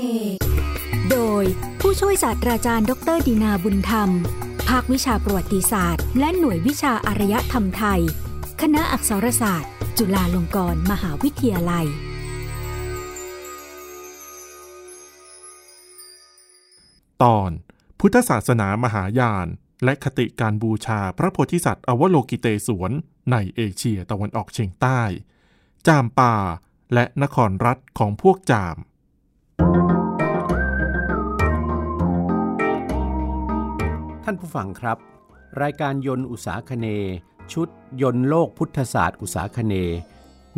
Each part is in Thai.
เนโดยผู้ช่วยศาสตราจารย์ ดรดีนาบุญธรรม ภาควิชาประวัติศาสตร์ และหน่วยวิชาอารยธรรมไทย คณะอักษรศาสตร์ จุฬาลงกรณ์มหาวิทยาลัย ตอนพุทธศาสนามหายาน และคติการบูชาพระโพธิสัตว์อวโลกิเตศวน ในเอเชียตะวันออกเฉียงใต้ จามป่าและนครรัฐของพวกจามานผู้ฟังครับ รายการยนต์อุตสาคเน ชุดยนต์โลกพุทธศาสตร์อุตสาคเน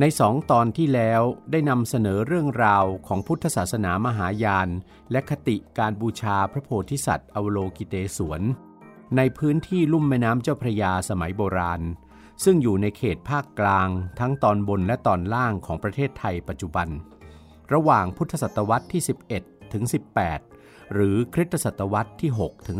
ในสองตอนที่แล้วได้นำเสนอเรื่องราวของพุทธศาสนามหายาน และคติการบูชาพระโพธิสัตว์อวโลกิเตศวน ในพื้นที่ลุ่มแม่น้ำเจ้าพระยาสมัยโบราณ ซึ่งอยู่ในเขตภาคกลาง ทั้งตอนบนและตอนล่างของประเทศไทยปัจจุบัน ระหว่างพุทธศตวรรษที่ 11 ถึง 18 หรือคริสตศตวรรษที่6ถึง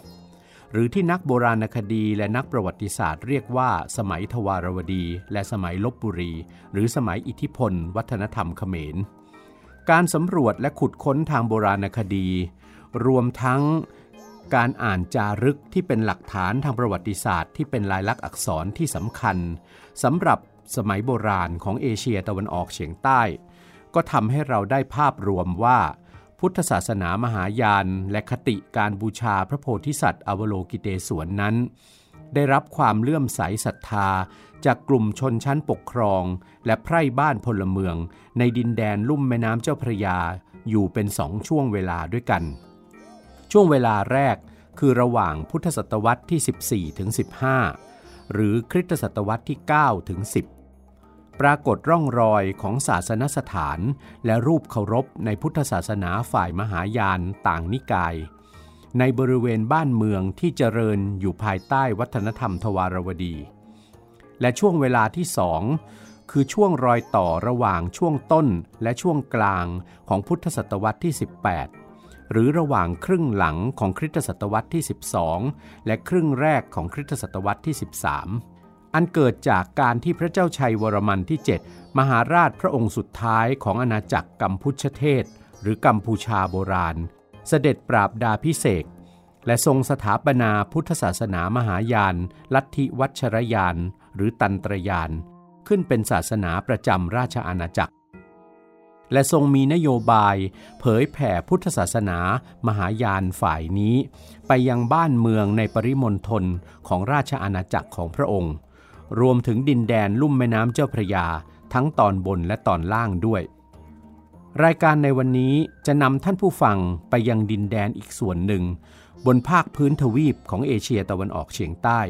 13 หรือที่นักโบราณคดีและนักประวัติศาสตร์เรียกว่าสมัยทวารวดี และสมัยลบบุรี หรือสมัยอิทธิพล วัฒนธรรมเขมร การสำรวจและขุดค้นทางโบราณคดี รวมทั้งการอ่านจารึกที่เป็นหลักฐานทางประวัติศาสตร์ที่เป็นลายลักษณ์อักษรที่สำคัญสำหรับสมัยโบราณของเอเชียตะวันออกเฉียงใต้ ก็ทำให้เราได้ภาพรวมว่า พุทธศาสนามหายานและคติการบูชาพระโพธิสัตว์อวโลกิเตศวนนั้น ได้รับความเลื่อมใสศรัทธาจากกลุ่มชนชั้นปกครอง และไพร่บ้านพลเมือง ในดินแดนลุ่มแม่น้ำเจ้าพระยาอยู่เป็นสองช่วงเวลาด้วยกัน ช่วงเวลาแรกคือระหว่างพุทธศตวรรษที่ 14ถึง15 หรือคริสตศตวรรษที่9ถึง10 ปรากฏร่องรอยของศาสนสถาน และรูปเคารพในพุทธศาสนาฝ่ายมหายานต่างนิกาย ในบริเวณบ้านเมืองที่เจริญอยู่ภายใต้วัฒนธรรมทวารวดี และช่วงเวลาที่สองคือช่วงรอยต่อระหว่างช่วงต้นและช่วงกลางของพุทธศตวรรษที่ 18 หรือระหว่างครึ่งหลังของคริสตศตวรรษที่ 12 และครึ่งแรกของคริสตศตวรรษที่ 13 อันเกิดจากการที่พระเจ้าชัยวรมันที่ 7 มหาราชพระองค์สุดท้ายของอาณาจักรกัมพูชเทศ หรือกัมพูชาโบราณ เสด็จปราบดาพิเศษและทรงสถาปนาพุทธศาสนามหายาน ลัทธิวัชรยาน หรือตันตรยาน ขึ้นเป็นศาสนาประจำราชอาณาจักร และทรงมีนโยบาย เผยแผ่พุทธศาสนามหายานฝ่ายนี้ ไปยังบ้านเมืองในปริมณฑลของราชอาณาจักรของพระองค์ รวมถึงดินแดนลุ่มแม่น้ำเจ้าพระยา ทั้งตอนบนและตอนล่างด้วย รายการในวันนี้จะนำท่านผู้ฟังไปยังดินแดนอีกส่วนหนึ่ง บนภาคพื้นทวีปของเอเชียตะวันออกเฉียงใต้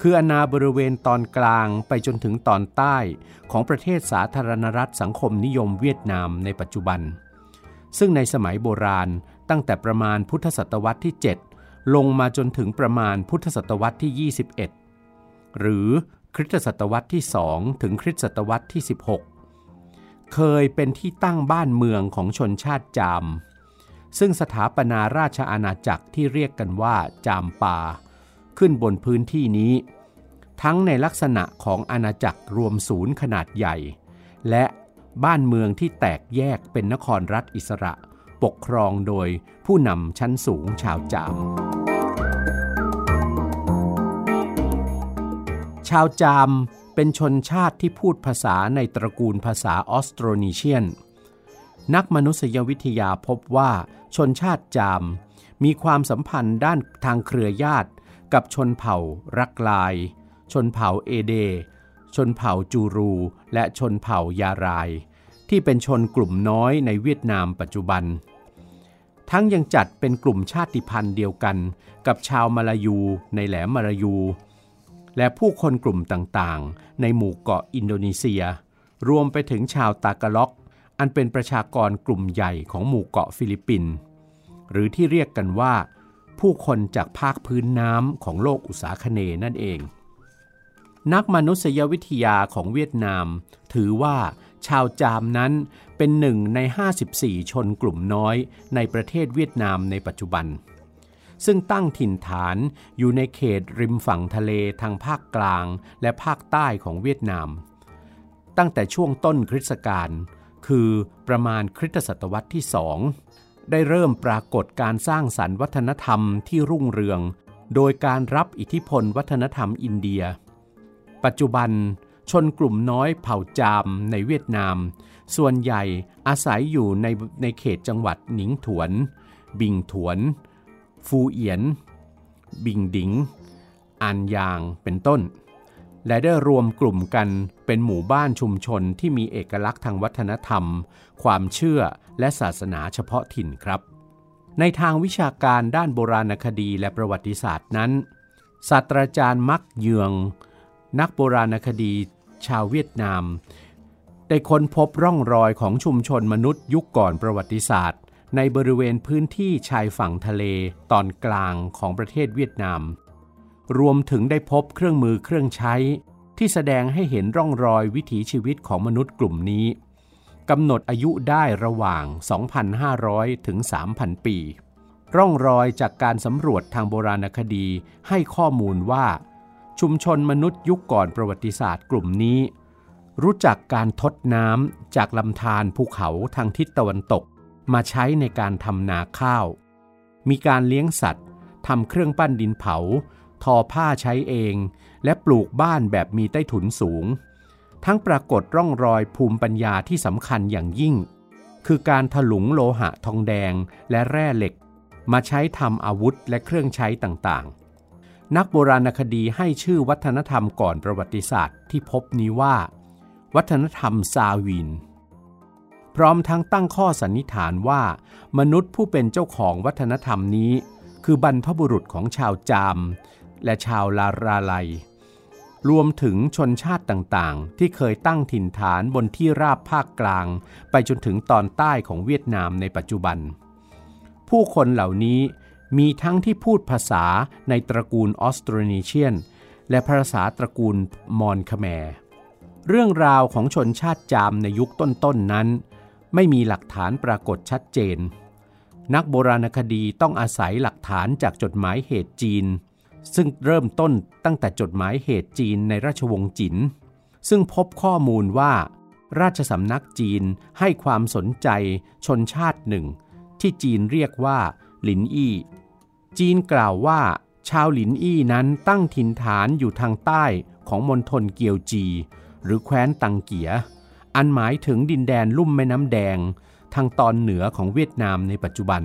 คืออนาบริเวณตอนกลางไปจนถึงตอนใต้ของประเทศสาธารณรัฐสังคมนิยมเวียดนามในปัจจุบัน ซึ่งในสมัยโบราณตั้งแต่ประมาณพุทธศตวรรษที่ 7 ลงมาจนถึงประมาณพุทธศตวรรษที่ 21 หรือคริสตศตวรรษที่ 2 ถึงคริสตศตวรรษที่ 16 เคยเป็นที่ตั้งบ้านเมืองของชนชาติจาม ซึ่งสถาปนาราชอาณาจักรที่เรียกกันว่าจามปา ขึ้นบนพื้นที่นี้ ทั้งในลักษณะของอาณาจักรรวมศูนย์ขนาดใหญ่ และบ้านเมืองที่แตกแยกเป็นนครรัฐอิสระ ปกครองโดยผู้นำชั้นสูงชาวจาม ชาวจามเป็นชนชาติที่พูดภาษาในตระกูลภาษาออสโตรนีเชียน นักมนุษยวิทยาพบว่าชนชาติจาม มีความสัมพันธ์ด้านทางเครือญาติ กับชนเผ่ารักลาย ชนเผ่าเอเด ชนเผ่าจูรู และชนเผ่ายาราย ที่เป็นชนกลุ่มน้อยในเวียดนามปัจจุบัน ทั้งยังจัดเป็นกลุ่มชาติพันธุ์เดียวกัน กับชาวมาลายูในแหลมมาลายู และผู้คนกลุ่มต่างๆ ในหมู่เกาะอินโดนีเซีย รวมไปถึงชาวตากาล็อก อันเป็นประชากรกลุ่มใหญ่ของหมู่เกาะฟิลิปปินส์หรือที่เรียกกันว่า ผู้คนจากภาคพื้นน้ำของโลกอุษาคเนนั่นเอง นักมนุษยวิทยาของเวียดนาม ถือว่าชาวจามนั้นเป็นหนึ่งใน 54 ชนกลุ่มน้อยในประเทศเวียดนามในปัจจุบัน ซึ่งตั้งถิ่นฐานอยู่ในเขตริมฝั่งทะเลทางภาคกลางและภาคใต้ของเวียดนาม ตั้งแต่ช่วงต้นคริสตกาลคือประมาณคริสตศตวรรษที่สองได้เริ่มปรากฏการสร้างสรรค์วัฒนธรรมที่รุ่งเรือง โดยการรับอิทธิพลวัฒนธรรมอินเดีย ปัจจุบันชนกลุ่มน้อยเผ่าจามในเวียดนาม ส่วนใหญ่อาศัยอยู่ในในเขตจังหวัดหนิงถวน บิงถวน ฟูเอียน บิงดิง อันยางเป็นต้น และได้รวมกลุ่มกันเป็นหมู่บ้านชุมชนที่มีเอกลักษณ์ทางวัฒนธรรม ความเชื่อและศาสนาเฉพาะถิ่นครับ ในทางวิชาการด้านโบราณคดีและประวัติศาสตร์นั้นศาสตราจารย์มักเยือง นักโบราณคดีชาวเวียดนาม ได้ค้นพบร่องรอยของชุมชนมนุษย์ยุคก่อนประวัติศาสตร์ ในบริเวณพื้นที่ชายฝั่งทะเลตอนกลางของประเทศเวียดนาม รวมถึงได้พบเครื่องมือเครื่องใช้ ที่แสดงให้เห็นร่องรอยวิถีชีวิตของมนุษย์กลุ่มนี้กำหนดอายุได้ระหว่าง 2,500 ถึง 3,000 ปี ร่องรอยจากการสำรวจทางโบราณคดีให้ข้อมูลว่า ชุมชนมนุษย์ยุคก่อนประวัติศาสตร์กลุ่มนี้ รู้จักการทดน้ำจากลำธารภูเขาทางทิศตะวันตก มาใช้ในการทำนาข้าว มีการเลี้ยงสัตว์ทำเครื่องปั้นดินเผา ทอผ้าใช้เอง และปลูกบ้านแบบมีใต้ถุนสูง ทั้งปรากฏร่องรอยภูมิปัญญาที่สำคัญอย่างยิ่ง คือการถลุงโลหะทองแดงและแร่เหล็ก มาใช้ทำอาวุธและเครื่องใช้ต่างๆ นักโบราณคดีให้ชื่อวัฒนธรรมก่อนประวัติศาสตร์ที่พบนี้ว่า วัฒนธรรมซาวิน พร้อมทั้งตั้งข้อสันนิษฐานว่า มนุษย์ผู้เป็นเจ้าของวัฒนธรรมนี้ คือบรรพบุรุษของชาวจาม และชาวลาราไลรวมถึงชนชาติต่างๆ ที่เคยตั้งถิ่นฐานบนที่ราบภาคกลาง ไปจนถึงตอนใต้ของเวียดนามในปัจจุบัน ผู้คนเหล่านี้มีทั้งที่พูดภาษาในตระกูลออสโตรเนเชียน และภาษาตระกูลมอนคแมรเรื่องราวของชนชาติจามในยุคต้นๆนนั้น ไม่มีหลักฐานปรากฏชัดเจน นักโบราณคดีต้องอาศัยหลักฐานจากจดหมายเหตุจีน ซึ่งเริ่มต้นตั้งแต่จดหมายเหตุจีนในราชวงศ์จิน ซึ่งพบข้อมูลว่า ราชสำนักจีนให้ความสนใจชนชาติหนึ่ง ที่จีนเรียกว่า หลินอี้ จีนกล่าวว่า ชาวหลินอี้นั้นตั้งถิ่นฐานอยู่ทางใต้ของมณฑลเกียวจี หรือแคว้นตังเกีย อันหมายถึงดินแดนลุ่มแม่น้ำแดง ทางตอนเหนือของเวียดนามในปัจจุบัน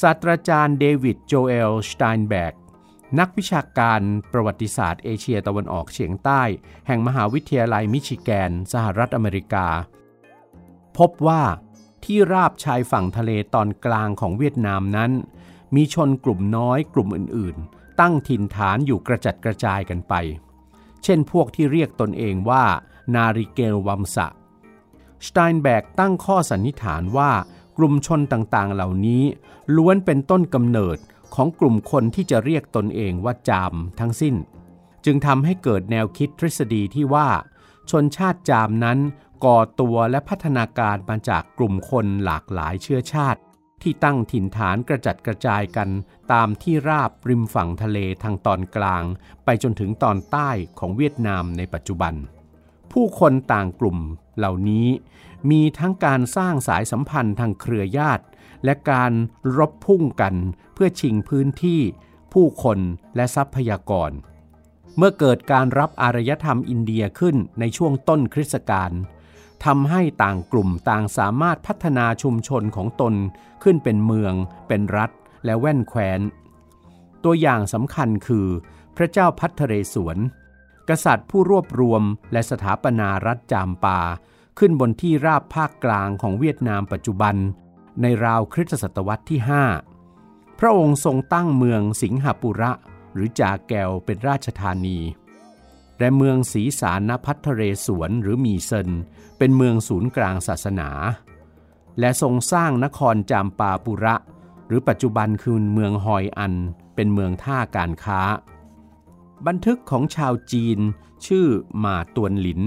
ศาสตราจารย์เดวิดโจเอลสไตน์แบกนักวิชาการประวัติศาสตร์เอเชียตะวันออกเฉียงใต้ แห่งมหาวิทยาลัยมิชิแกน สหรัฐอเมริกา พบว่าที่ราบชายฝั่งทะเลตอนกลางของเวียดนามนั้น มีชนกลุ่มน้อยกลุ่มอื่น ๆ ตั้งถิ่นฐานอยู่กระจัดกระจายกันไป เช่นพวกที่เรียกตนเองว่า นาริเกลวัมสะสไตน์แบกตั้งข้อสันนิษฐานว่ากลุ่มชนต่างๆ เหล่านี้ ล้วนเป็นต้นกำเนิดของกลุ่มคนที่จะเรียกตนเองว่าจามทั้งสิ้น จึงทำให้เกิดแนวคิดทฤษฎีที่ว่า ชนชาติจามนั้นก่อตัวและพัฒนาการมาจากกลุ่มคนหลากหลายเชื้อชาติ ที่ตั้งถิ่นฐานกระจัดกระจายกันตามที่ราบริมฝั่งทะเลทางตอนกลาง ไปจนถึงตอนใต้ของเวียดนามในปัจจุบัน ผู้คนต่างกลุ่มเหล่านี้มีทั้งการสร้างสายสัมพันธ์ทางเครือญาติ และการรบพุ่งกันเพื่อชิงพื้นที่ ผู้คนและทรัพยากร เมื่อเกิดการรับอารยธรรมอินเดียขึ้นในช่วงต้นคริสตกาลทำให้ต่างกลุ่มต่างสามารถพัฒนาชุมชนของตนขึ้นเป็นเมือง เป็นรัฐ และแว่นแคว้น ตัวอย่างสำคัญคือ พระเจ้าพัทเรศวร กษัตริย์ผู้รวบรวมและสถาปนารัฐจามปา ขึ้นบนที่ราบภาคกลางของเวียดนามปัจจุบัน ในราวคริสตศตวรรษที่ 5 พระองค์ทรงตั้งเมืองสิงหปุระ หรือจาแกวเป็นราชธานี และเมืองศรีสารนพัทเรศวรหรือมีเซนเป็นเมืองศูนย์กลางศาสนา และทรงสร้างนครจามปาปุระ หรือปัจจุบันคือเมืองฮอยอัน เป็นเมืองท่าการค้า บันทึกของชาวจีน ชื่อมาตวนหลิน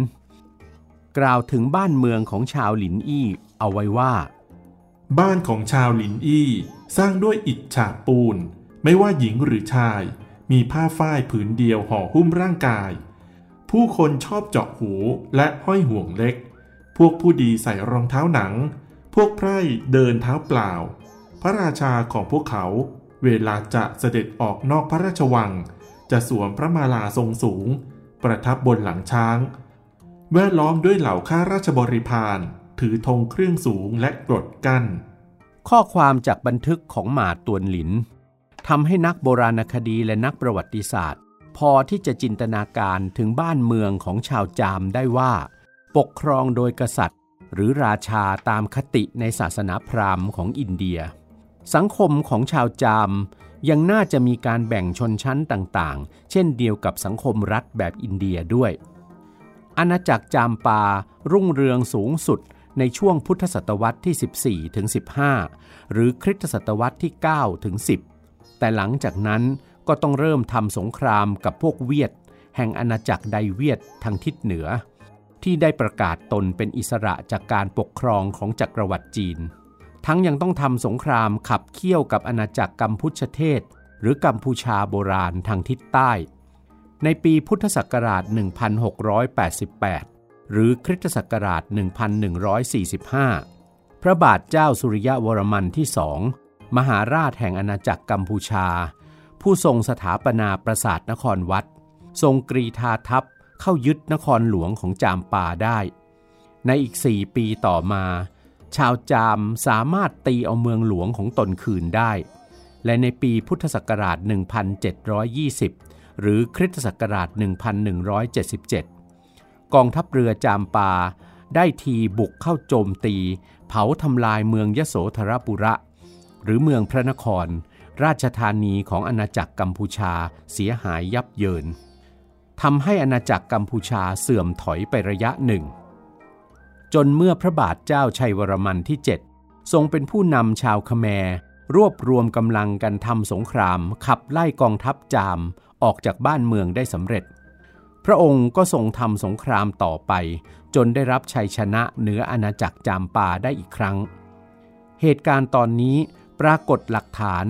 กล่าวถึงบ้านเมืองของชาวหลินอี้เอาไว้ว่า บ้านของชาวหลินอี้สร้างด้วยอิฐฉาบปูน ไม่ว่าหญิงหรือชาย มีผ้าฝ้ายผืนเดียวห่อหุ้มร่างกาย ผู้คนชอบเจาะหูและห้อยห่วงเล็ก พวกผู้ดีใส่รองเท้าหนัง พวกไพร่เดินเท้าเปล่า พระราชาของพวกเขา เวลาจะเสด็จออกนอกพระราชวัง จะสวมพระมาลาทรงสูง ประทับบนหลังช้าง แวดล้อมด้วยเหล่าข้าราชบริพารถือธงเครื่องสูงและกรดกั้น ข้อความจากบันทึกของหมาตวนหลินทำให้นักโบราณคดีและนักประวัติศาสตร์ พอที่จะจินตนาการถึงบ้านเมืองของชาวจามได้ว่า ปกครองโดยกษัตริย์ หรือราชาตามคติในศาสนาพราหมณ์ของอินเดีย สังคมของชาวจาม ยังน่าจะมีการแบ่งชนชั้นต่างๆ เช่นเดียวกับสังคมรัฐแบบอินเดียด้วย อาณาจักรจามปารุ่งเรืองสูงสุดในช่วงพุทธศตวรรษที่ 14ถึง15 หรือคริสตศตวรรษที่9ถึง10 แต่หลังจากนั้นก็ต้องเริ่มทำสงครามกับพวกเวียด แห่งอาณาจักรไดเวียดทางทิศเหนือ ที่ได้ประกาศตนเป็นอิสระจากการปกครองของจักรวรรดิจีน ทั้งยังต้องทำสงครามขับเคี่ยวกับอาณาจักรกัมพูชเทศ หรือกัมพูชาโบราณทางทิศใต้ ในปีพุทธศักราช 1688 หรือคริสตศักราช 1145 พระบาทเจ้าสุริยะวรมันที่สองมหาราชแห่งอาณาจักรกัมพูชา ผู้ทรงสถาปนาปราสาทนครวัด ทรงกรีธาทัพเข้ายึดนครหลวงของจามปาได้ ในอีกสี่ปีต่อมา ชาวจามสามารถตีเอาเมืองหลวงของตนคืนได้ และในปีพุทธศักราช 1720 หรือคริสตศักราช 1177 กองทัพเรือจามปาได้ทีบุกเข้าโจมตี เผาทำลายเมืองยโสธรปุระ หรือเมืองพระนคร ราชธานีของอาณาจักรกัมพูชาเสียหายยับเยินทำให้อาณาจักรกัมพูชาเสื่อมถอยไประยะหนึ่ง จนเมื่อพระบาทเจ้าชัยวรมันที่ 7 ทรงเป็นผู้นำชาวคแมรรวบรวมกำลังกันทำสงคราม ขับไล่กองทัพจามออกจากบ้านเมืองได้สำเร็จ พระองค์ก็ทรงทำสงครามต่อไป จนได้รับชัยชนะเหนืออาณาจักรจามปาได้อีกครั้ง เหตุการณ์ตอนนี้ปรากฏหลักฐาน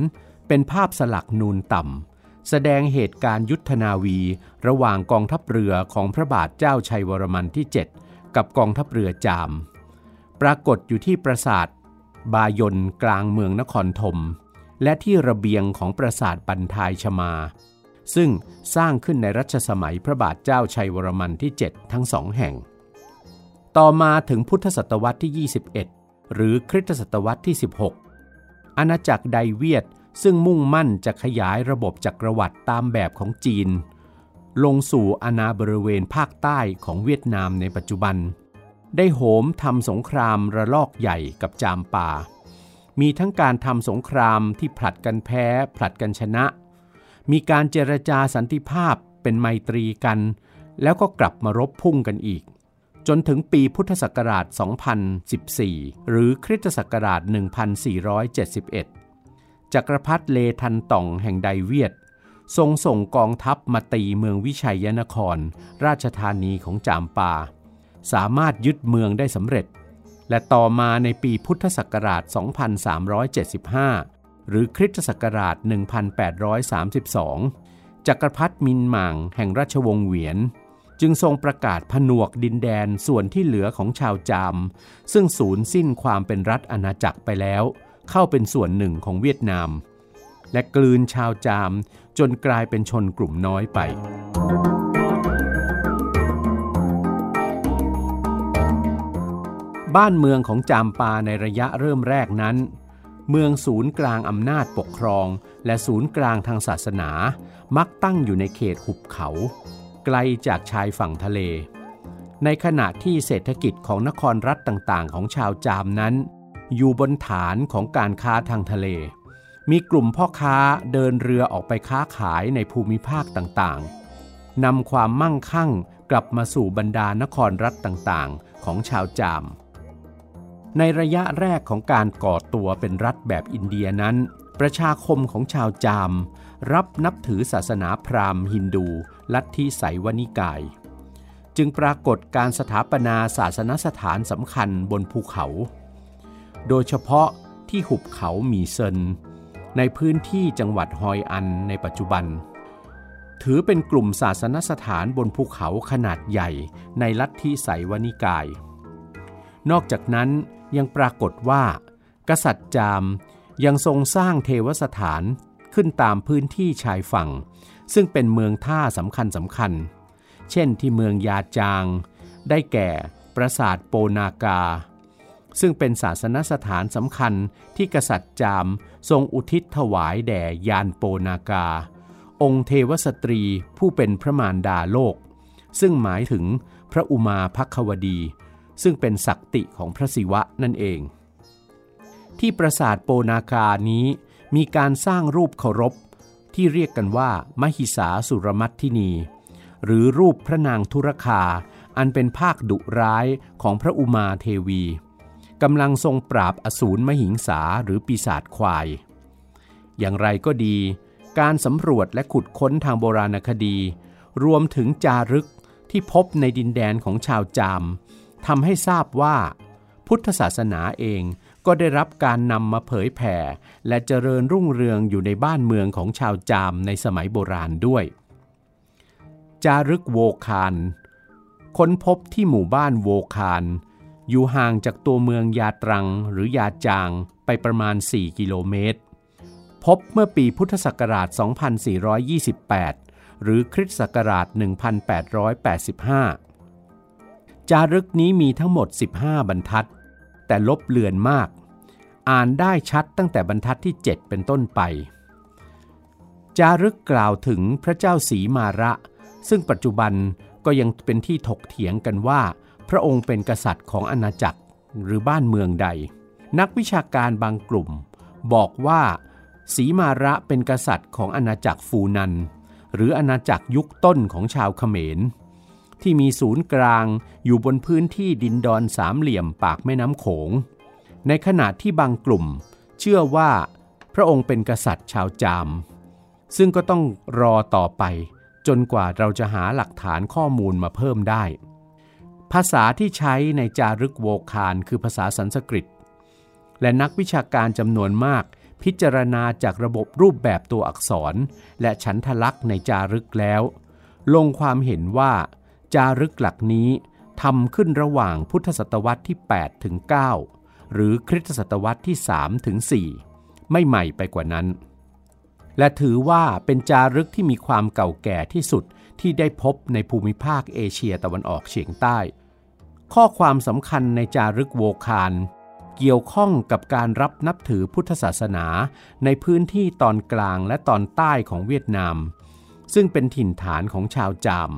เป็นภาพสลักนูนต่ำแสดงเหตุการณ์ยุทธนาวี ระหว่างกองทัพเรือของพระบาทเจ้าชัยวรมันที่ 7 กับกองทัพเรือจาม ปรากฏอยู่ที่ปราสาทบายนกลางเมืองนครธมและที่ระเบียงของปราสาทบันทายชมา ซึ่งสร้างขึ้นในรัชสมัยพระบาทเจ้าชัยวรมันที่ 7 ทั้งสองแห่ง ต่อมาถึงพุทธศตวรรษที่ 21 หรือคริสตศตวรรษที่ 16 อาณาจักรไดเวียดซึ่งมุ่งมั่นจะขยายระบบจักรวรรดิตามแบบของจีน ลงสู่อาณาบริเวณภาคใต้ของเวียดนามในปัจจุบัน ได้โหมทำสงครามระลอกใหญ่กับจามป่า มีทั้งการทำสงครามที่ผลัดกันแพ้ ผลัดกันชนะ มีการเจรจาสันติภาพเป็นไมตรีกัน แล้วก็กลับมารบพุ่งกันอีก จนถึงปีพุทธศักราช 2014 หรือคริสตศักราช 1471 จักรพรรดิเลทันต่องแห่งไดเวียด ทรงส่งกองทัพมาตีเมืองวิชัยนคร ราชธานีของจามปา สามารถยึดเมืองได้สำเร็จ และต่อมาในปีพุทธศักราช 2375 หรือคริสตศักราช 1832 จักรพรรดิมินหมางแห่งราชวงศ์เหวียน จึงทรงประกาศผนวกดินแดนส่วนที่เหลือของชาวจาม ซึ่งสูญสิ้นความเป็นรัฐอาณาจักรไปแล้ว เข้าเป็นส่วนหนึ่งของเวียดนาม และกลืนชาวจามจนกลายเป็นชนกลุ่มน้อยไป บ้านเมืองของจามปาในระยะเริ่มแรกนั้น เมืองศูนย์กลางอำนาจปกครอง และศูนย์กลางทางศาสนา มักตั้งอยู่ในเขตหุบเขา ไกลจากชายฝั่งทะเล ในขณะที่เศรษฐกิจของนครรัฐต่างๆ ของชาวจามนั้น อยู่บนฐานของการค้าทางทะเล มีกลุ่มพ่อค้าเดินเรือออกไปค้าขายในภูมิภาคต่างๆ นำความมั่งคั่งกลับมาสู่บรรดานครรัฐต่างๆ ของชาวจาม ในระยะแรกของการก่อตัวเป็นรัฐแบบอินเดียนั้น ประชาคมของชาวจาม รับนับถือศาสนาพราหมณ์ฮินดู ลัทธิไสวนิกาย จึงปรากฏการสถาปนาศาสนสถานสำคัญบนภูเขา โดยเฉพาะที่หุบเขามีเซน ในพื้นที่จังหวัดฮอยอันในปัจจุบัน ถือเป็นกลุ่มศาสนสถานบนภูเขาขนาดใหญ่ในลัทธิไสวนิกาย นอกจากนั้นยังปรากฏว่า กษัตริย์จามยังทรงสร้างเทวสถานขึ้นตามพื้นที่ชายฝั่ง ซึ่งเป็นเมืองท่าสำคัญสำคัญ เช่นที่เมืองยาจาง ได้แก่ปราสาทโปนากา ซึ่งเป็นศาสนสถานสำคัญที่กษัตริย์จามทรงอุทิศถวายแด่ยานโปนากา องค์เทวสตรีผู้เป็นพระมารดาโลก ซึ่งหมายถึงพระอุมาพักวดี ซึ่งเป็นศักติของพระศิวะนั่นเอง ที่ปราสาทโปนากานี้มีการสร้างรูปเคารพ ที่เรียกกันว่ามหิสาสุรมัตทินี หรือรูปพระนางธุรคาอันเป็นภาคดุร้ายของพระอุมาเทวี กำลังทรงปราบอสูรมหิงสาหรือปีศาจควาย อย่างไรก็ดี การสำรวจและขุดค้นทางโบราณคดี รวมถึงจารึกที่พบในดินแดนของชาวจามทำให้ทราบว่า พุทธศาสนาเองก็ได้รับการนำมาเผยแผ่ และเจริญรุ่งเรืองอยู่ในบ้านเมืองของชาวจามในสมัยโบราณด้วย จารึกโวคารค้นพบที่หมู่บ้านโวคาร อยู่ห่างจากตัวเมืองยาตรังหรือยาจางไปประมาณ 4 กิโลเมตร พบเมื่อปีพุทธศักราช 2428 หรือคริสต์ศักราช 1885 จารึกนี้มีทั้งหมด 15 บรรทัด แต่ลบเลือนมาก อ่านได้ชัดตั้งแต่บรรทัดที่ 7 เป็นต้นไป จารึกกล่าวถึงพระเจ้าสีมาระ ซึ่งปัจจุบันก็ยังเป็นที่ถกเถียงกันว่า พระองค์เป็นกษัตริย์ของอาณาจักรหรือบ้านเมืองใด นักวิชาการบางกลุ่ม บอกว่าสีมาระเป็นกษัตริย์ของอาณาจักรฟูนัน หรืออาณาจักรยุคต้นของชาวเขมร ที่มีศูนย์กลางอยู่บนพื้นที่ดินดอนสามเหลี่ยมปากแม่น้ำโขง ในขณะที่บางกลุ่ม เชื่อว่าพระองค์เป็นกษัตริย์ชาวจาม ซึ่งก็ต้องรอต่อไป จนกว่าเราจะหาหลักฐานข้อมูลมาเพิ่มได้ ภาษาที่ใช้ในจารึกโวคารคือภาษาสันสกฤต และนักวิชาการจำนวนมาก พิจารณาจากระบบรูปแบบตัวอักษร และฉันทลักษณ์ในจารึกแล้ว ลงความเห็นว่า จารึกหลักนี้ทำขึ้นระหว่างพุทธศตวรรษที่ 8 ถึง 9 หรือคริสตศตวรรษที่ 3 ถึง 4 ไม่ใหม่ไปกว่านั้น และถือว่าเป็นจารึกที่มีความเก่าแก่ที่สุดที่ได้พบในภูมิภาคเอเชียตะวันออกเฉียงใต้ ข้อความสำคัญในจารึกโวคารเกี่ยวข้องกับการรับนับถือพุทธศาสนาในพื้นที่ตอนกลางและตอนใต้ของเวียดนาม ซึ่งเป็นถิ่นฐานของชาวจาม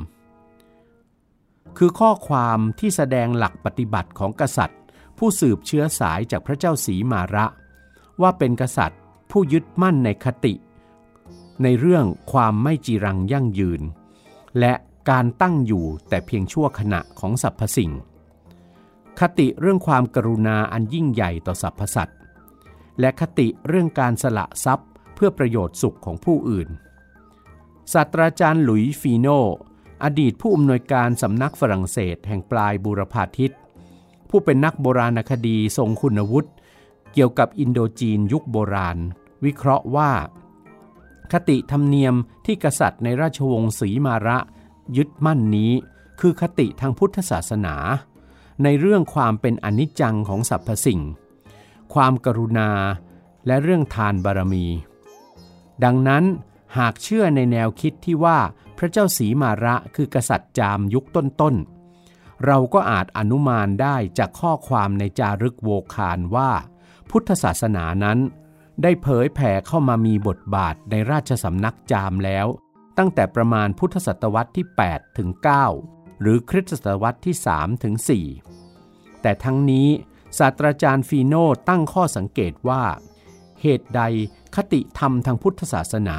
คือข้อความที่แสดงหลักปฏิบัติของกษัตริย์ ผู้สืบเชื้อสายจากพระเจ้าสีมาระ ว่าเป็นกษัตริย์ผู้ยึดมั่นในคติ ในเรื่องความไม่จีรังยั่งยืน และการตั้งอยู่แต่เพียงชั่วขณะของสรรพสิ่ง คติเรื่องความกรุณาอันยิ่งใหญ่ต่อสรรพสัตว์ และคติเรื่องการสละทรัพย์เพื่อประโยชน์สุขของผู้อื่น ศาสตราจารย์หลุยฟีโน อดีตผู้อำนวยการสำนักฝรั่งเศสแห่งปลายบูรพาทิต ผู้เป็นนักโบราณคดีทรงคุณวุฒิ เกี่ยวกับอินโดจีนยุคโบราณ วิเคราะห์ว่า คติธรรมเนียมที่กษัตริย์ในราชวงศ์ศรีมาระ ยึดมั่นนี้ คือคติทางพุทธศาสนา ในเรื่องความเป็นอนิจจังของสรรพสิ่ง ความกรุณา และเรื่องทานบารมี ดังนั้นหากเชื่อในแนวคิดที่ว่าพระเจ้าศรีมาระคือกษัตริย์จามยุคต้นๆ เราก็อาจอนุมานได้จากข้อความในจารึกโวคารว่า พุทธศาสนานั้น ได้เผยแผ่เข้ามามีบทบาทในราชสำนักจามแล้ว ตั้งแต่ประมาณพุทธศตวรรษที่ 8 ถึง 9 หรือคริสตศตวรรษที่ 3 ถึง 4 แต่ทั้งนี้ศาสตราจารย์ฟีโนตั้งข้อสังเกตว่า เหตุใดคติธรรมทางพุทธศาสนา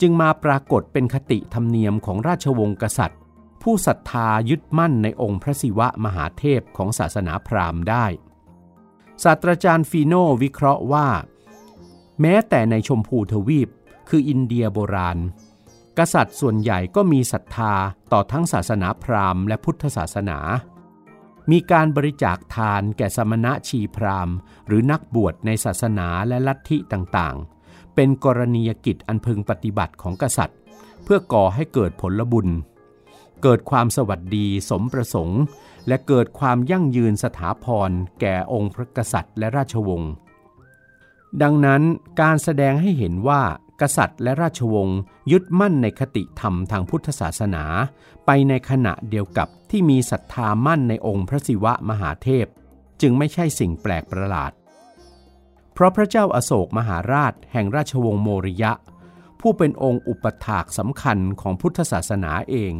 จึงมาปรากฏเป็นคติธรรมเนียมของราชวงศ์กษัตริย์ ผู้ศรัทธายึดมั่นในองค์พระศิวะมหาเทพของศาสนาพราหมณ์ได้ศาสตราจารย์ฟีโนวิเคราะห์ว่า แม้แต่ในชมพูทวีป คืออินเดียโบราณ กษัตริย์ส่วนใหญ่ก็มีศรัทธาต่อทั้งศาสนาพราหมณ์และพุทธศาสนา มีการบริจาคทานแก่สมณะชีพราหมณ์ หรือนักบวชในศาสนาและลัทธิต่างๆ เป็นกรณียกิจอันพึงปฏิบัติของกษัตริย์ เพื่อก่อให้เกิดผลบุญ เกิดความสวัสดีสมประสงค์ และเกิดความยั่งยืนสถาพรแก่องค์พระกษัตริย์และราชวงศ์ดังนั้นการแสดงให้เห็นว่า กษัตริย์และราชวงศ์ยึดมั่นในคติธรรมทางพุทธศาสนา ไปในขณะเดียวกับที่มีศรัทธามั่นในองค์พระศิวะมหาเทพ จึงไม่ใช่สิ่งแปลกประหลาด เพราะพระเจ้าอาโศกมหาราชแห่งราชวงศ์โมริยะ ผู้เป็นองค์อุปถากสำคัญของพุทธศาสนาเอง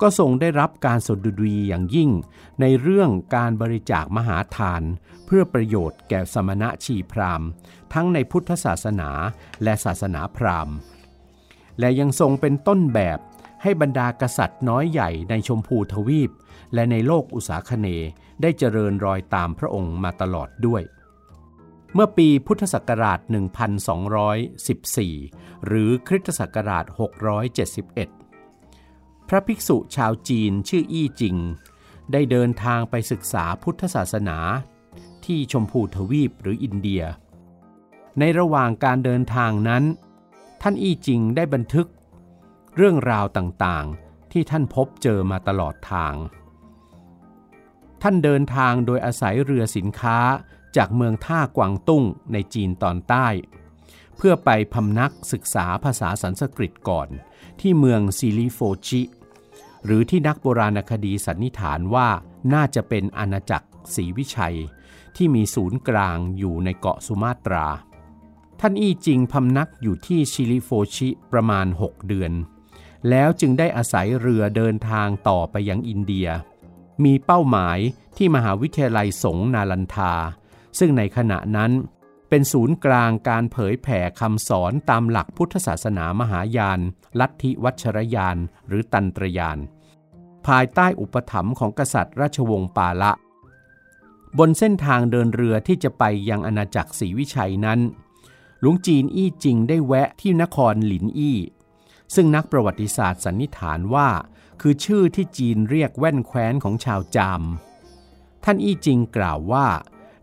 ก็ทรงได้รับการสดุดีอย่างยิ่ง ในเรื่องการบริจาคมหาทาน พื่อประโยชน์แก่สมณะชีพราหมณ์ ทั้งในพุทธศาสนาและศาสนาพราหมณ์ และยังทรงเป็นต้นแบบให้บรรดากษัตริย์น้อยใหญ่ในชมพูทวีป และในโลกอุษาคเนได้เจริญรอยตามพระองค์มาตลอดด้วย เมื่อปีพุทธศักราช 1214 หรือคริสตศักราช 671 พระภิกษุชาวจีนชื่ออี้จิง ได้เดินทางไปศึกษาพุทธศาสนา ที่ชมพูทวีปหรืออินเดีย ในระหว่างการเดินทางนั้น ท่านอี้จิงได้บันทึก เรื่องราวต่างๆ ที่ท่านพบเจอมาตลอดทาง ท่านเดินทางโดยอาศัยเรือสินค้าจากเมืองท่ากวางตุ้งในจีนตอนใต้ เพื่อไปพำนักศึกษาภาษาสันสกฤตก่อน ที่เมืองซิลิโฟชิ หรือที่นักโบราณคดีสันนิษฐานว่าน่าจะเป็นอาณาจักรศรีวิชัย ที่มีศูนย์กลางอยู่ในเกาะสุมาตรา ท่านอี้จิงพำนักอยู่ที่ชิลิโฟชิประมาณ 6 เดือน แล้วจึงได้อาศัยเรือเดินทางต่อไปยังอินเดีย มีเป้าหมายที่มหาวิทยาลัยสงนาลันทา ซึ่งในขณะนั้นเป็นศูนย์กลางการเผยแผ่คำสอนตามหลักพุทธศาสนามหายาน ลัทธิวัชรยานหรือตันตรยาน ภายใต้อุปถัมภ์ของกษัตริย์ราชวงศ์ปาละ บนเส้นทางเดินเรือที่จะไปยังอาณาจักรศรีวิชัยนั้น หลวงจีนอี้จิงได้แวะที่นครหลินอี้ ซึ่งนักประวัติศาสตร์สันนิษฐานว่า คือชื่อที่จีนเรียกแว่นแคว้นของชาวจาม ท่านอี้จิงกล่าวว่า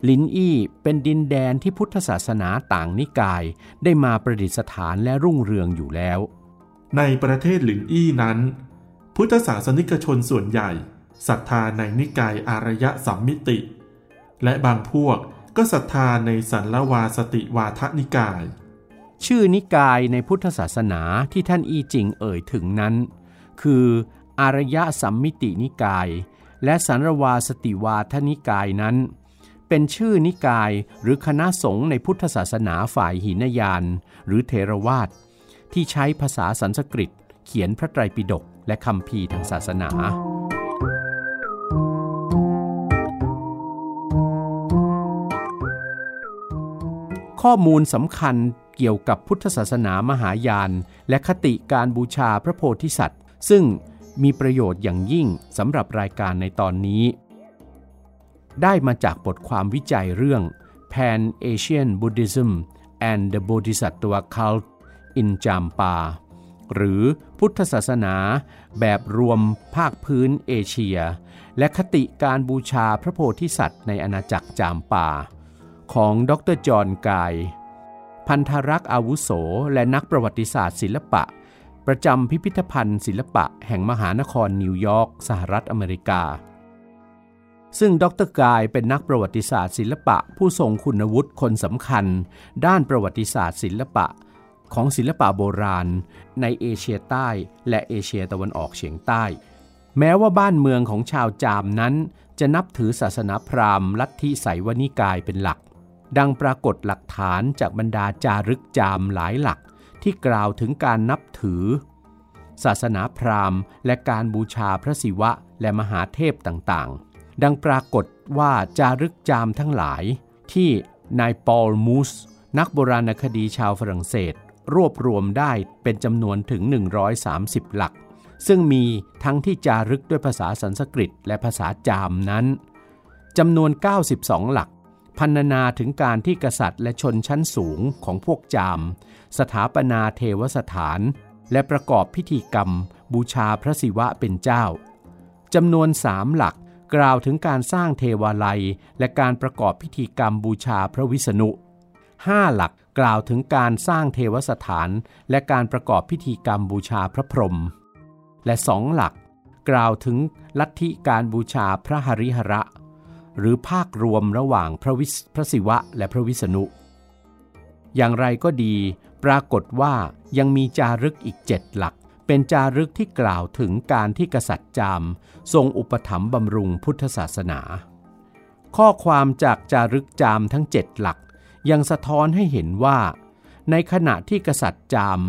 ลินอี้เป็นดินแดนที่พุทธศาสนาต่างนิกายได้มาประดิษฐานและรุ่งเรืองอยู่แล้ว ในประเทศหลินอี้นั้น พุทธศาสนิกชนส่วนใหญ่ศรัทธาในนิกายอารยะสัมมิติ และบางพวกก็ศรัทธาในสันลวาสติวาทนิกาย ชื่อนิกายในพุทธศาสนาที่ท่านอี้จิงเอ่ยถึงนั้น คืออารยสัมมิตินิกาย และสันรวาสติวาทนิกายนั้น เป็นชื่อนิกายหรือคณะสงฆ์ในพุทธศาสนาฝ่ายหินยาน หรือเทรวาสที่ใช้ภาษาสันสกฤต เขียนพระไตรปิฎกและคำพีทางศาสนา ข้อมูลสำคัญเกี่ยวกับพุทธศาสนามหายาน และคติการบูชาพระโพธิสัตว์ ซึ่งมีประโยชน์อย่างยิ่งสำหรับรายการในตอนนี้ ได้มาจากบทความวิจัยเรื่อง Pan Asian Buddhism and the Bodhisattva Cult in Champa หรือพุทธศาสนาแบบรวมภาคพื้นเอเชีย และคติการบูชาพระโพธิสัตว์ในอาณาจักรจามปา ของดรจอห์นกาย ภัณฑารักษ์อาวุโส และนักประวัติศาสตร์ศิลปะ ประจำพิพิธภัณฑ์ศิลปะแห่งมหานครนิวยอร์กสหรัฐอเมริกา ซึ่งดรกายเป็นนักประวัติศาสตร์ศิลปะ ผู้ทรงคุณวุฒิคนสำคัญ ด้านประวัติศาสตร์ศิลปะของศิลปะโบราณ ในเอเชียใต้ และเอเชียตะวันออกเฉียงใต้ แม้ว่าบ้านเมืองของชาวจามนั้น จะนับถือศาสนาพราหมณ์ลัทธิไสยวนิกายเป็นหลัก ดังปรากฏหลักฐานจากบรรดาจารึกจามหลายหลักที่กล่าวถึงการนับถือ ศาสนาพราหมณ์ และการบูชาพระศิวะและมหาเทพต่างๆ ดังปรากฏว่าจารึกจามทั้งหลายที่นายปอลมูส นักโบราณคดีชาวฝรั่งเศส รวบรวมได้เป็นจำนวนถึง 130 หลัก ซึ่งมีทั้งที่จารึกด้วยภาษาสันสกฤตและภาษาจามนั้นจำนวน 92 หลัก พันนาถึงการที่กษัตริย์และชนชั้นสูงของพวกจาม สถาปนาเทวสถาน และประกอบพิธีกรรม บูชาพระศิวะเป็นเจ้าจำนวนสามหลักกล่าวถึงการสร้างเทวาลัย และการประกอบพิธีกรรมบูชาพระวิษณุห้าหลักกล่าวถึงการสร้างเทวสถาน และการประกอบพิธีกรรมบูชาพระพรหมและสองหลัก กล่าวถึงลัทธิการบูชาพระหริหระ หรือภาครวมระหว่างพระวิพระศิวะและพระวิษณุ อย่างไรก็ดี ปรากฏว่ายังมีจารึกอีกเจ็ดหลัก เป็นจารึกที่กล่าวถึงการที่กษัตริย์จาม ทรงอุปถัมภ์บำรุงพุทธศาสนา ข้อความจากจารึกจามทั้งเจ็ดหลัก ยังสะท้อนให้เห็นว่า ในขณะที่กษัตริย์จาม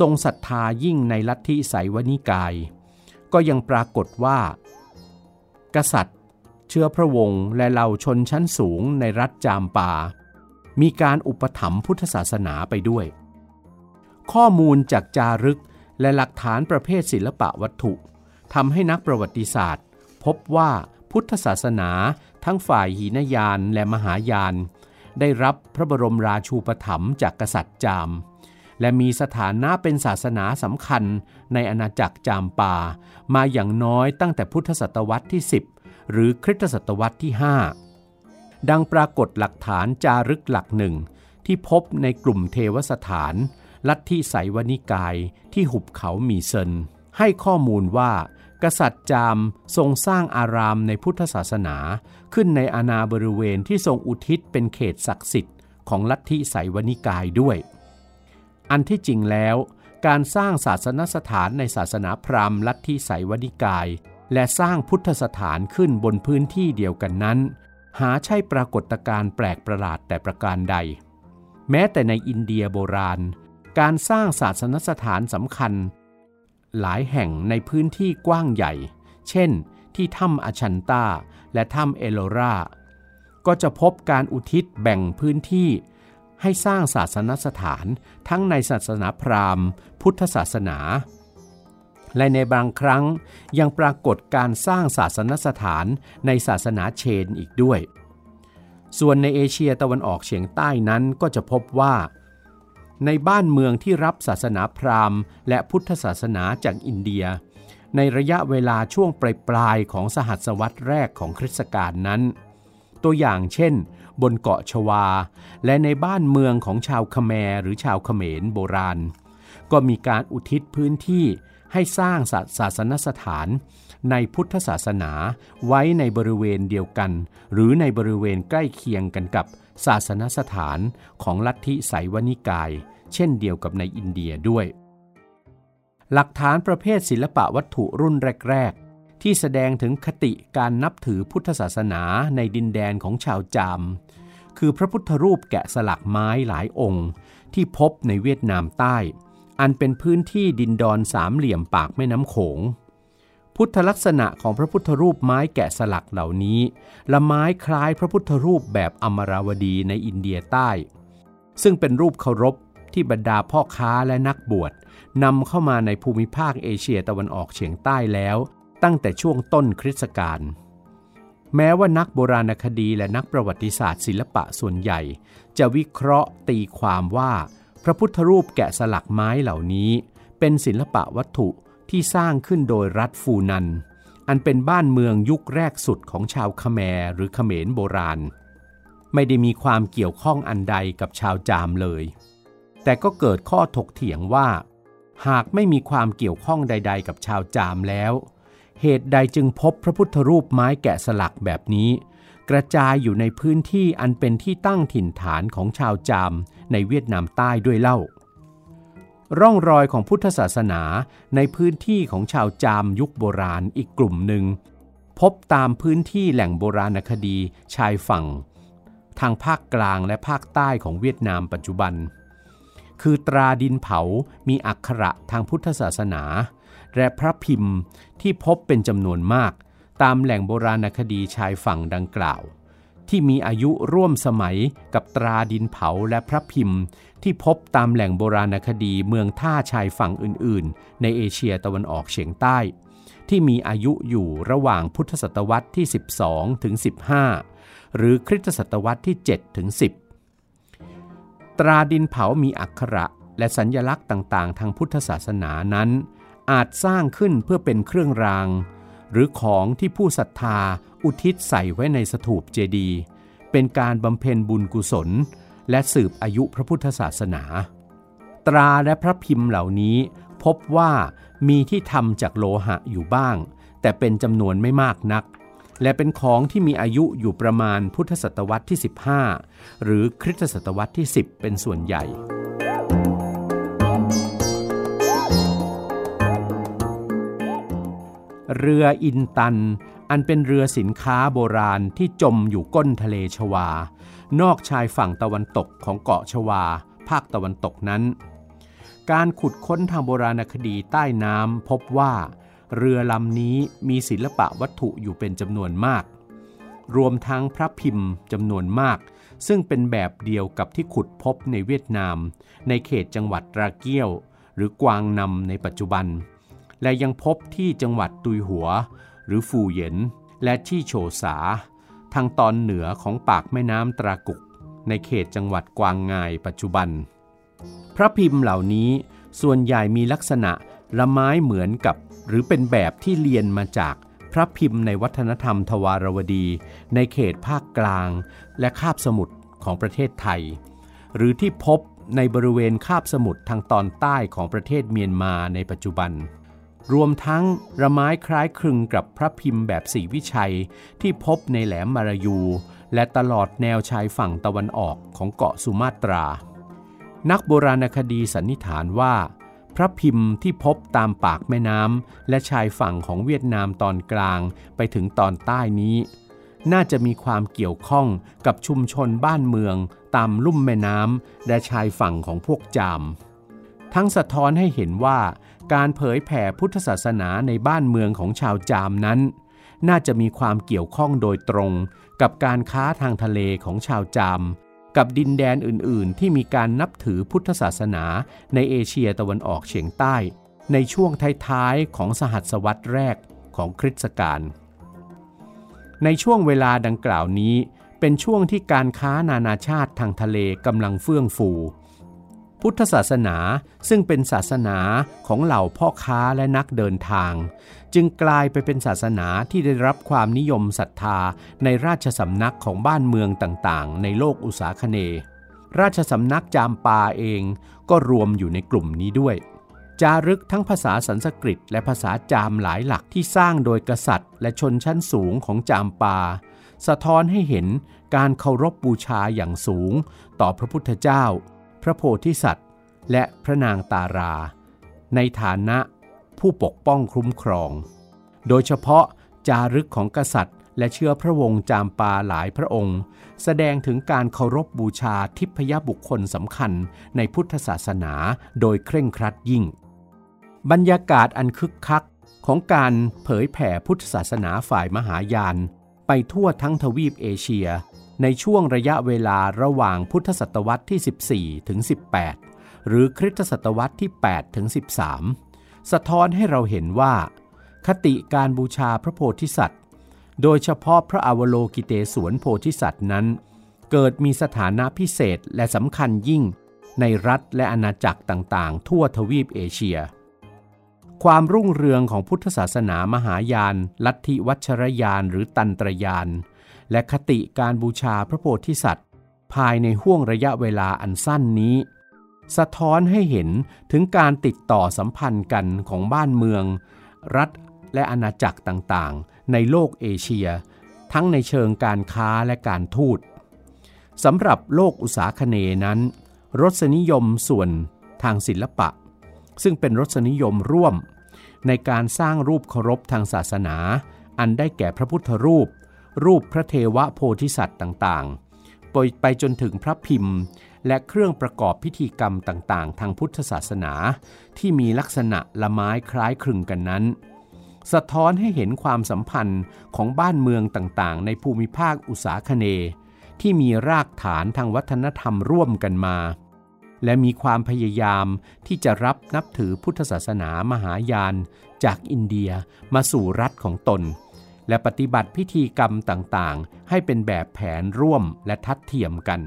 ทรงศรัทธายิ่งในลัทธิไสยวนิกาย ก็ยังปรากฏว่า กษัตริย์ เชื้อพระวงศ์และเหล่าชนชั้นสูงในรัฐจามปา มีการอุปถัมภ์พุทธศาสนาไปด้วย ข้อมูลจากจารึกและหลักฐานประเภทศิลปะวัตถุทำให้นักประวัติศาสตร์ พบว่าพุทธศาสนาทั้งฝ่ายหีนยานและมหายาน ได้รับพระบรมราชูปถัมภ์จากกษัตริย์จาม และมีสถานะเป็นศาสนาสำคัญในอาณาจักรจามปา มาอย่างน้อยตั้งแต่พุทธศตวรรษที่ 10 หรือคริสตศตวรรษที่ 5 ดังปรากฏหลักฐานจารึกหลักหนึ่งที่พบในกลุ่มเทวสถาน ลัทธิไสยวนิกายที่หุบเขามีเซนให้ข้อมูลว่า กษัตริย์จามทรงสร้างอารามในพุทธศาสนา ขึ้นในอาณาบริเวณที่ทรงอุทิศเป็นเขตศักดิ์สิทธิ์ของลัทธิไสยวนิกายด้วย อันที่จริงแล้ว การสร้างศาสนสถานในศาสนาพราหมณ์ลัทธิไสยวนิกาย และสร้างพุทธสถานขึ้นบนพื้นที่เดียวกันนั้น หาใช่ปรากฏการณ์แปลกประหลาดแต่ประการใด แม้แต่ในอินเดียโบราณ การสร้างศาสนสถานสำคัญ หลายแห่งในพื้นที่กว้างใหญ่ เช่น ที่ถ้ำอชันตาและถ้ำเอโลราก็จะพบการอุทิศแบ่งพื้นที่ ให้สร้างศาสนสถานทั้งในศาสนาพราหมณ์ พุทธศาสนา และในบางครั้งยังปรากฏการสร้างศาสนสถานในศาสนาเชนอีกด้วย ส่วนในเอเชียตะวันออกเฉียงใต้นั้นก็จะพบว่า ในบ้านเมืองที่รับศาสนาพราหมณ์ และพุทธศาสนาจากอินเดีย ในระยะเวลาช่วงปลายๆของสหัสวรรษแรกของคริสตกาลนั้น ตัวอย่างเช่น บนเกาะชวา และในบ้านเมืองของชาวคแมรหรือชาวเขมรโบราณ ก็มีการอุทิศพื้นที่ ให้สร้างศาสนสถานในพุทธศาสนาไว้ในบริเวณเดียวกัน หรือในบริเวณใกล้เคียงกันกับศาสนสถานของลัทธิไสยวนิกาย เช่นเดียวกับในอินเดียด้วย หลักฐานประเภทศิลปะวัตถุรุ่นแรก ๆ ที่แสดงถึงคติการนับถือพุทธศาสนาในดินแดนของชาวจาม คือพระพุทธรูปแกะสลักไม้หลายองค์ ที่พบในเวียดนามใต้ อันเป็นพื้นที่ดินดอนสามเหลี่ยมปากแม่น้ำโขง พุทธลักษณะของพระพุทธรูปไม้แกะสลักเหล่านี้ ละไม้คล้ายพระพุทธรูปแบบอมราวดีในอินเดียใต้ ซึ่งเป็นรูปเคารพที่บรรดาพ่อค้าและนักบวชนำเข้ามาในภูมิภาคเอเชียตะวันออกเฉียงใต้แล้ว ตั้งแต่ช่วงต้นคริสตกาลแม้ว่านักโบราณคดีและนักประวัติศาสตร์ศิลปะส่วนใหญ่ จะวิเคราะห์ตีความว่า พระพุทธรูปแกะสลักไม้เหล่านี้ เป็นศิลปะวัตถุที่สร้างขึ้นโดยรัฐฟูนัน อันเป็นบ้านเมืองยุคแรกสุดของชาวคแมรหรือเขมรโบราณ ไม่ได้มีความเกี่ยวข้องอันใดกับชาวจามเลย แต่ก็เกิดข้อถกเถียงว่า หากไม่มีความเกี่ยวข้องใด ๆ กับชาวจามแล้ว เหตุใดจึงพบพระพุทธรูปไม้แกะสลักแบบนี้ กระจายอยู่ในพื้นที่อันเป็นที่ตั้งถิ่นฐานของชาวจามในเวียดนามใต้ด้วยเล่า ร่องรอยของพุทธศาสนาในพื้นที่ของชาวจามยุคโบราณอีกกลุ่มหนึ่ง พบตามพื้นที่แหล่งโบราณคดีชายฝั่ง ทางภาคกลางและภาคใต้ของเวียดนามปัจจุบัน คือตราดินเผามีอักขระทางพุทธศาสนา และพระพิมพ์ที่พบเป็นจำนวนมาก ตามแหล่งโบราณคดีชายฝั่งดังกล่าว ที่มีอายุร่วมสมัยกับตราดินเผาและพระพิมพ์ ที่พบตามแหล่งโบราณคดีเมืองท่าชายฝั่งอื่น ๆ ในเอเชียตะวันออกเฉียงใต้ ที่มีอายุอยู่ระหว่างพุทธศตวรรษที่ 12 ถึง 15 หรือคริสตศตวรรษที่ 7 ถึง 10 ตราดินเผามีอักขระและสัญญลักษณ์ต่าง ๆ ทางพุทธศาสนานั้น อาจสร้างขึ้นเพื่อเป็นเครื่องราง หรือของที่ผู้ศรัทธาอุทิศใส่ไว้ในสถูปเจดีย์เป็นการบำเพ็ญบุญกุศล และสืบอายุพระพุทธศาสนา ตราและพระพิมพ์เหล่านี้พบว่ามีที่ทำจากโลหะอยู่บ้าง แต่เป็นจำนวนไม่มากนัก และเป็นของที่มีอายุอยู่ประมาณพุทธศตวรรษที่ 15 หรือคริสตศตวรรษที่ 10 เป็นส่วนใหญ่ เรืออินตัน อันเป็นเรือสินค้าโบราณที่จมอยู่ก้นทะเลชวา นอกชายฝั่งตะวันตกของเกาะชวา ภาคตะวันตกนั้น การขุดค้นทางโบราณคดีใต้น้ำพบว่า เรือลำนี้มีศิลปะวัตถุอยู่เป็นจำนวนมาก รวมทั้งพระพิมพ์จำนวนมาก ซึ่งเป็นแบบเดียวกับที่ขุดพบในเวียดนาม ในเขตจังหวัดราเกียว หรือกวางนำในปัจจุบัน และยังพบที่จังหวัดตุยหัว หรือฟูเหย็น และที่โฉสา ทางตอนเหนือของปากแม่น้ำตรากุก ในเขตจังหวัดกวางงายปัจจุบัน พระพิมพ์เหล่านี้ส่วนใหญ่มีลักษณะละไม้เหมือนกับ หรือเป็นแบบที่เรียนมาจากพระพิมพ์ในวัฒนธรรมทวารวดี ในเขตภาคกลาง และคาบสมุทรของประเทศไทย หรือที่พบในบริเวณคาบสมุทรทางตอนใต้ของประเทศเมียนมาในปัจจุบัน รวมทั้งระไม้คล้ายคลึงกับพระพิมพ์แบบสีวิชัยที่พบในแหลมมารายู และตลอดแนวชายฝั่งตะวันออกของเกาะสุมาตรา นักโบราณคดีสันนิษฐานว่า พระพิมพ์ที่พบตามปากแม่น้ำและชายฝั่งของเวียดนามตอนกลางไปถึงตอนใต้นี้ น่าจะมีความเกี่ยวข้องกับชุมชนบ้านเมือง ตามลุ่มแม่น้ำและชายฝั่งของพวกจามทั้งสะท้อนให้เห็นว่า การเผยแผ่พุทธศาสนาในบ้านเมืองของชาวจามนั้น น่าจะมีความเกี่ยวข้องโดยตรงกับการค้าทางทะเลของชาวจาม กับดินแดนอื่น ๆ ที่มีการนับถือพุทธศาสนาในเอเชียตะวันออกเฉียงใต้ ในช่วงท้ายๆของสหัสวรรษแรกของคริสตกาลในช่วงเวลาดังกล่าวนี้ เป็นช่วงที่การค้านานาชาติทางทะเลกำลังเฟื่องฟู พุทธศาสนาซึ่งเป็นศาสนาของเหล่าพ่อค้าและนักเดินทาง จึงกลายไปเป็นศาสนาที่ได้รับความนิยมศรัทธาในราชสำนักของบ้านเมืองต่างๆ ในโลกอุษาคเน ราชสำนักจามปาเองก็รวมอยู่ในกลุ่มนี้ด้วย จารึกทั้งภาษาสันสกฤต และภาษาจามหลายหลักที่สร้างโดยกษัตริย์ และชนชั้นสูงของจามปา สะท้อนให้เห็นการเคารพบบูชาอย่างสูง ต่อพระพุทธเจ้า พระโพธิสัตว์ และพระนางตารา ในฐานะผู้ปกป้องคุ้มครอง โดยเฉพาะจารึกของกษัตริย์ และเชื้อพระวงศ์จามปาหลายพระองค์ แสดงถึงการเคารพบูชาทิพยบุคคลสำคัญในพุทธศาสนาโดยเคร่งครัดยิ่ง บรรยากาศอันคึกคักของการเผยแผ่พุทธศาสนาฝ่ายมหายาน ไปทั่วทั้งทวีปเอเชีย ในช่วงระยะเวลาระหว่างพุทธศตวรรษที่ 14 ถึง 18 หรือคริสตศตวรรษที่ 8 ถึง 13 สะท้อนให้เราเห็นว่า คติการบูชาพระโพธิสัตว์ โดยเฉพาะพระอวโลกิเตศวนโพธิสัตว์นั้น เกิดมีสถานะพิเศษและสำคัญยิ่ง ในรัฐและอาณาจักรต่างๆ ทั่วทวีปเอเชีย ความรุ่งเรืองของพุทธศาสนามหายาน ลัทธิวัชรยานหรือตันตรยาน และคติการบูชาพระโพธิสัตว์ ภายในห่วงระยะเวลาอันสั้นนี้ สะท้อนให้เห็นถึงการติดต่อสัมพันธ์กันของบ้านเมือง รัฐและอาณาจักรต่างๆ ในโลกเอเชีย ทั้งในเชิงการค้าและการทูตสำหรับโลกอุตสาคเนนั้น รสนิยมส่วนทางศิลปะ ซึ่งเป็นรสนิยมร่วม ในการสร้างรูปเคารพทางศาสนา อันได้แก่พระพุทธรูป รูปพระเทวโพธิสัตว์ต่างๆ ไปจนถึงพระพิมพ์ และเครื่องประกอบพิธีกรรมต่างๆ ทางพุทธศาสนา ที่มีลักษณะละไม้คล้ายคลึงกันนั้น สะท้อนให้เห็นความสัมพันธ์ของบ้านเมืองต่างๆ ในภูมิภาคอุษาคเน ที่มีรากฐานทางวัฒนธรรมร่วมกันมาและมีความพยายามที่จะรับนับถือพุทธศาสนามหายาน จากอินเดียมาสู่รัฐของตน และปฏิบัติพิธีกรรมต่างๆ ให้เป็นแบบแผนร่วมและทัดเทียมกัน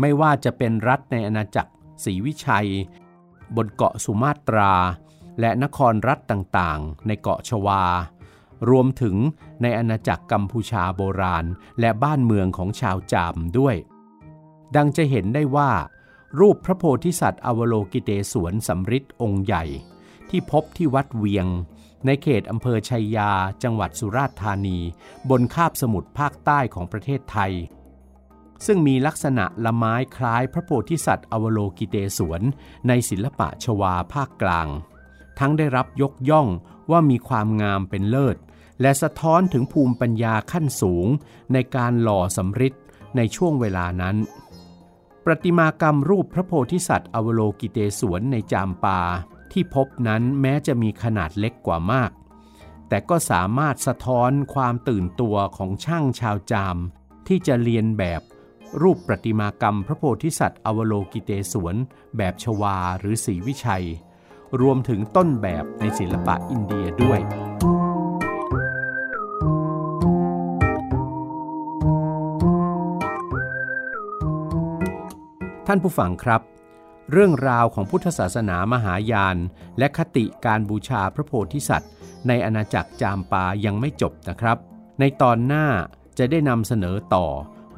ไม่ว่าจะเป็นรัฐในอาณาจักรศรีวิชัย บนเกาะสุมาตรา และนครรัฐต่างๆ ในเกาะชวา รวมถึงในอาณาจักรกัมพูชาโบราณ และบ้านเมืองของชาวจามด้วย ดังจะเห็นได้ว่า รูปพระโพธิสัตว์อวโลกิเตศวนสำริดองค์ใหญ่ ที่พบที่วัดเวียง ในเขตอำเภอชัยยา จังหวัดสุราษฎร์ธานี บนคาบสมุทรภาคใต้ของประเทศไทย ซึ่งมีลักษณะละไม้คล้ายพระโพธิสัตว์อวโลกิเตศวนในศิลปะชวาภาคกลาง ทั้งได้รับยกย่องว่ามีความงามเป็นเลิศ และสะท้อนถึงภูมิปัญญาขั้นสูง ในการหล่อสำริดในช่วงเวลานั้นประติมากรรมรูปพระโพธิสัตว์อวโลกิเตศวนในจามปา ที่พบนั้นแม้จะมีขนาดเล็กกว่ามาก แต่ก็สามารถสะท้อนความตื่นตัวของช่างชาวจาม ที่จะเรียนแบบรูปประติมากรรมพระโพธิสัตว์อวโลกิเตศวน แบบชวาหรือศรีวิชัย รวมถึงต้นแบบในศิลปะอินเดียด้วยท่านผู้ฟังครับ เรื่องราวของพุทธศาสนามหายาน และคติการบูชาพระโพธิสัตว์ ในอาณาจักรจามปายังไม่จบนะครับ ในตอนหน้าจะได้นำเสนอต่อ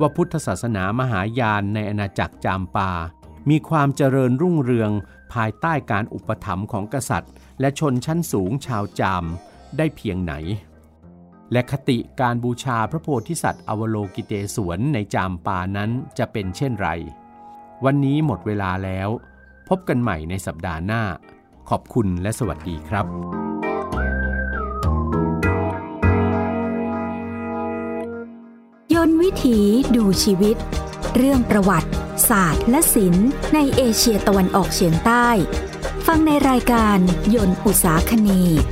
ว่าพุทธศาสนามหายานในอาณาจักรจามปา มีความเจริญรุ่งเรืองภายใต้การอุปถัมภ์ของกษัตริย์ และชนชั้นสูงชาวจามได้เพียงไหน และคติการบูชาพระโพธิสัตว์อวโลกิเตศวนในจามปานั้นจะเป็นเช่นไร วันนี้หมดเวลาแล้ว พบกันใหม่ในสัปดาห์หน้า ขอบคุณและสวัสดีครับยนต์วิถีดูชีวิต เรื่องประวัติ ศาสตร์ และศิลป์ในเอเชียตะวันออกเฉียงใต้ ฟังในรายการยนต์อุตสาคเนย์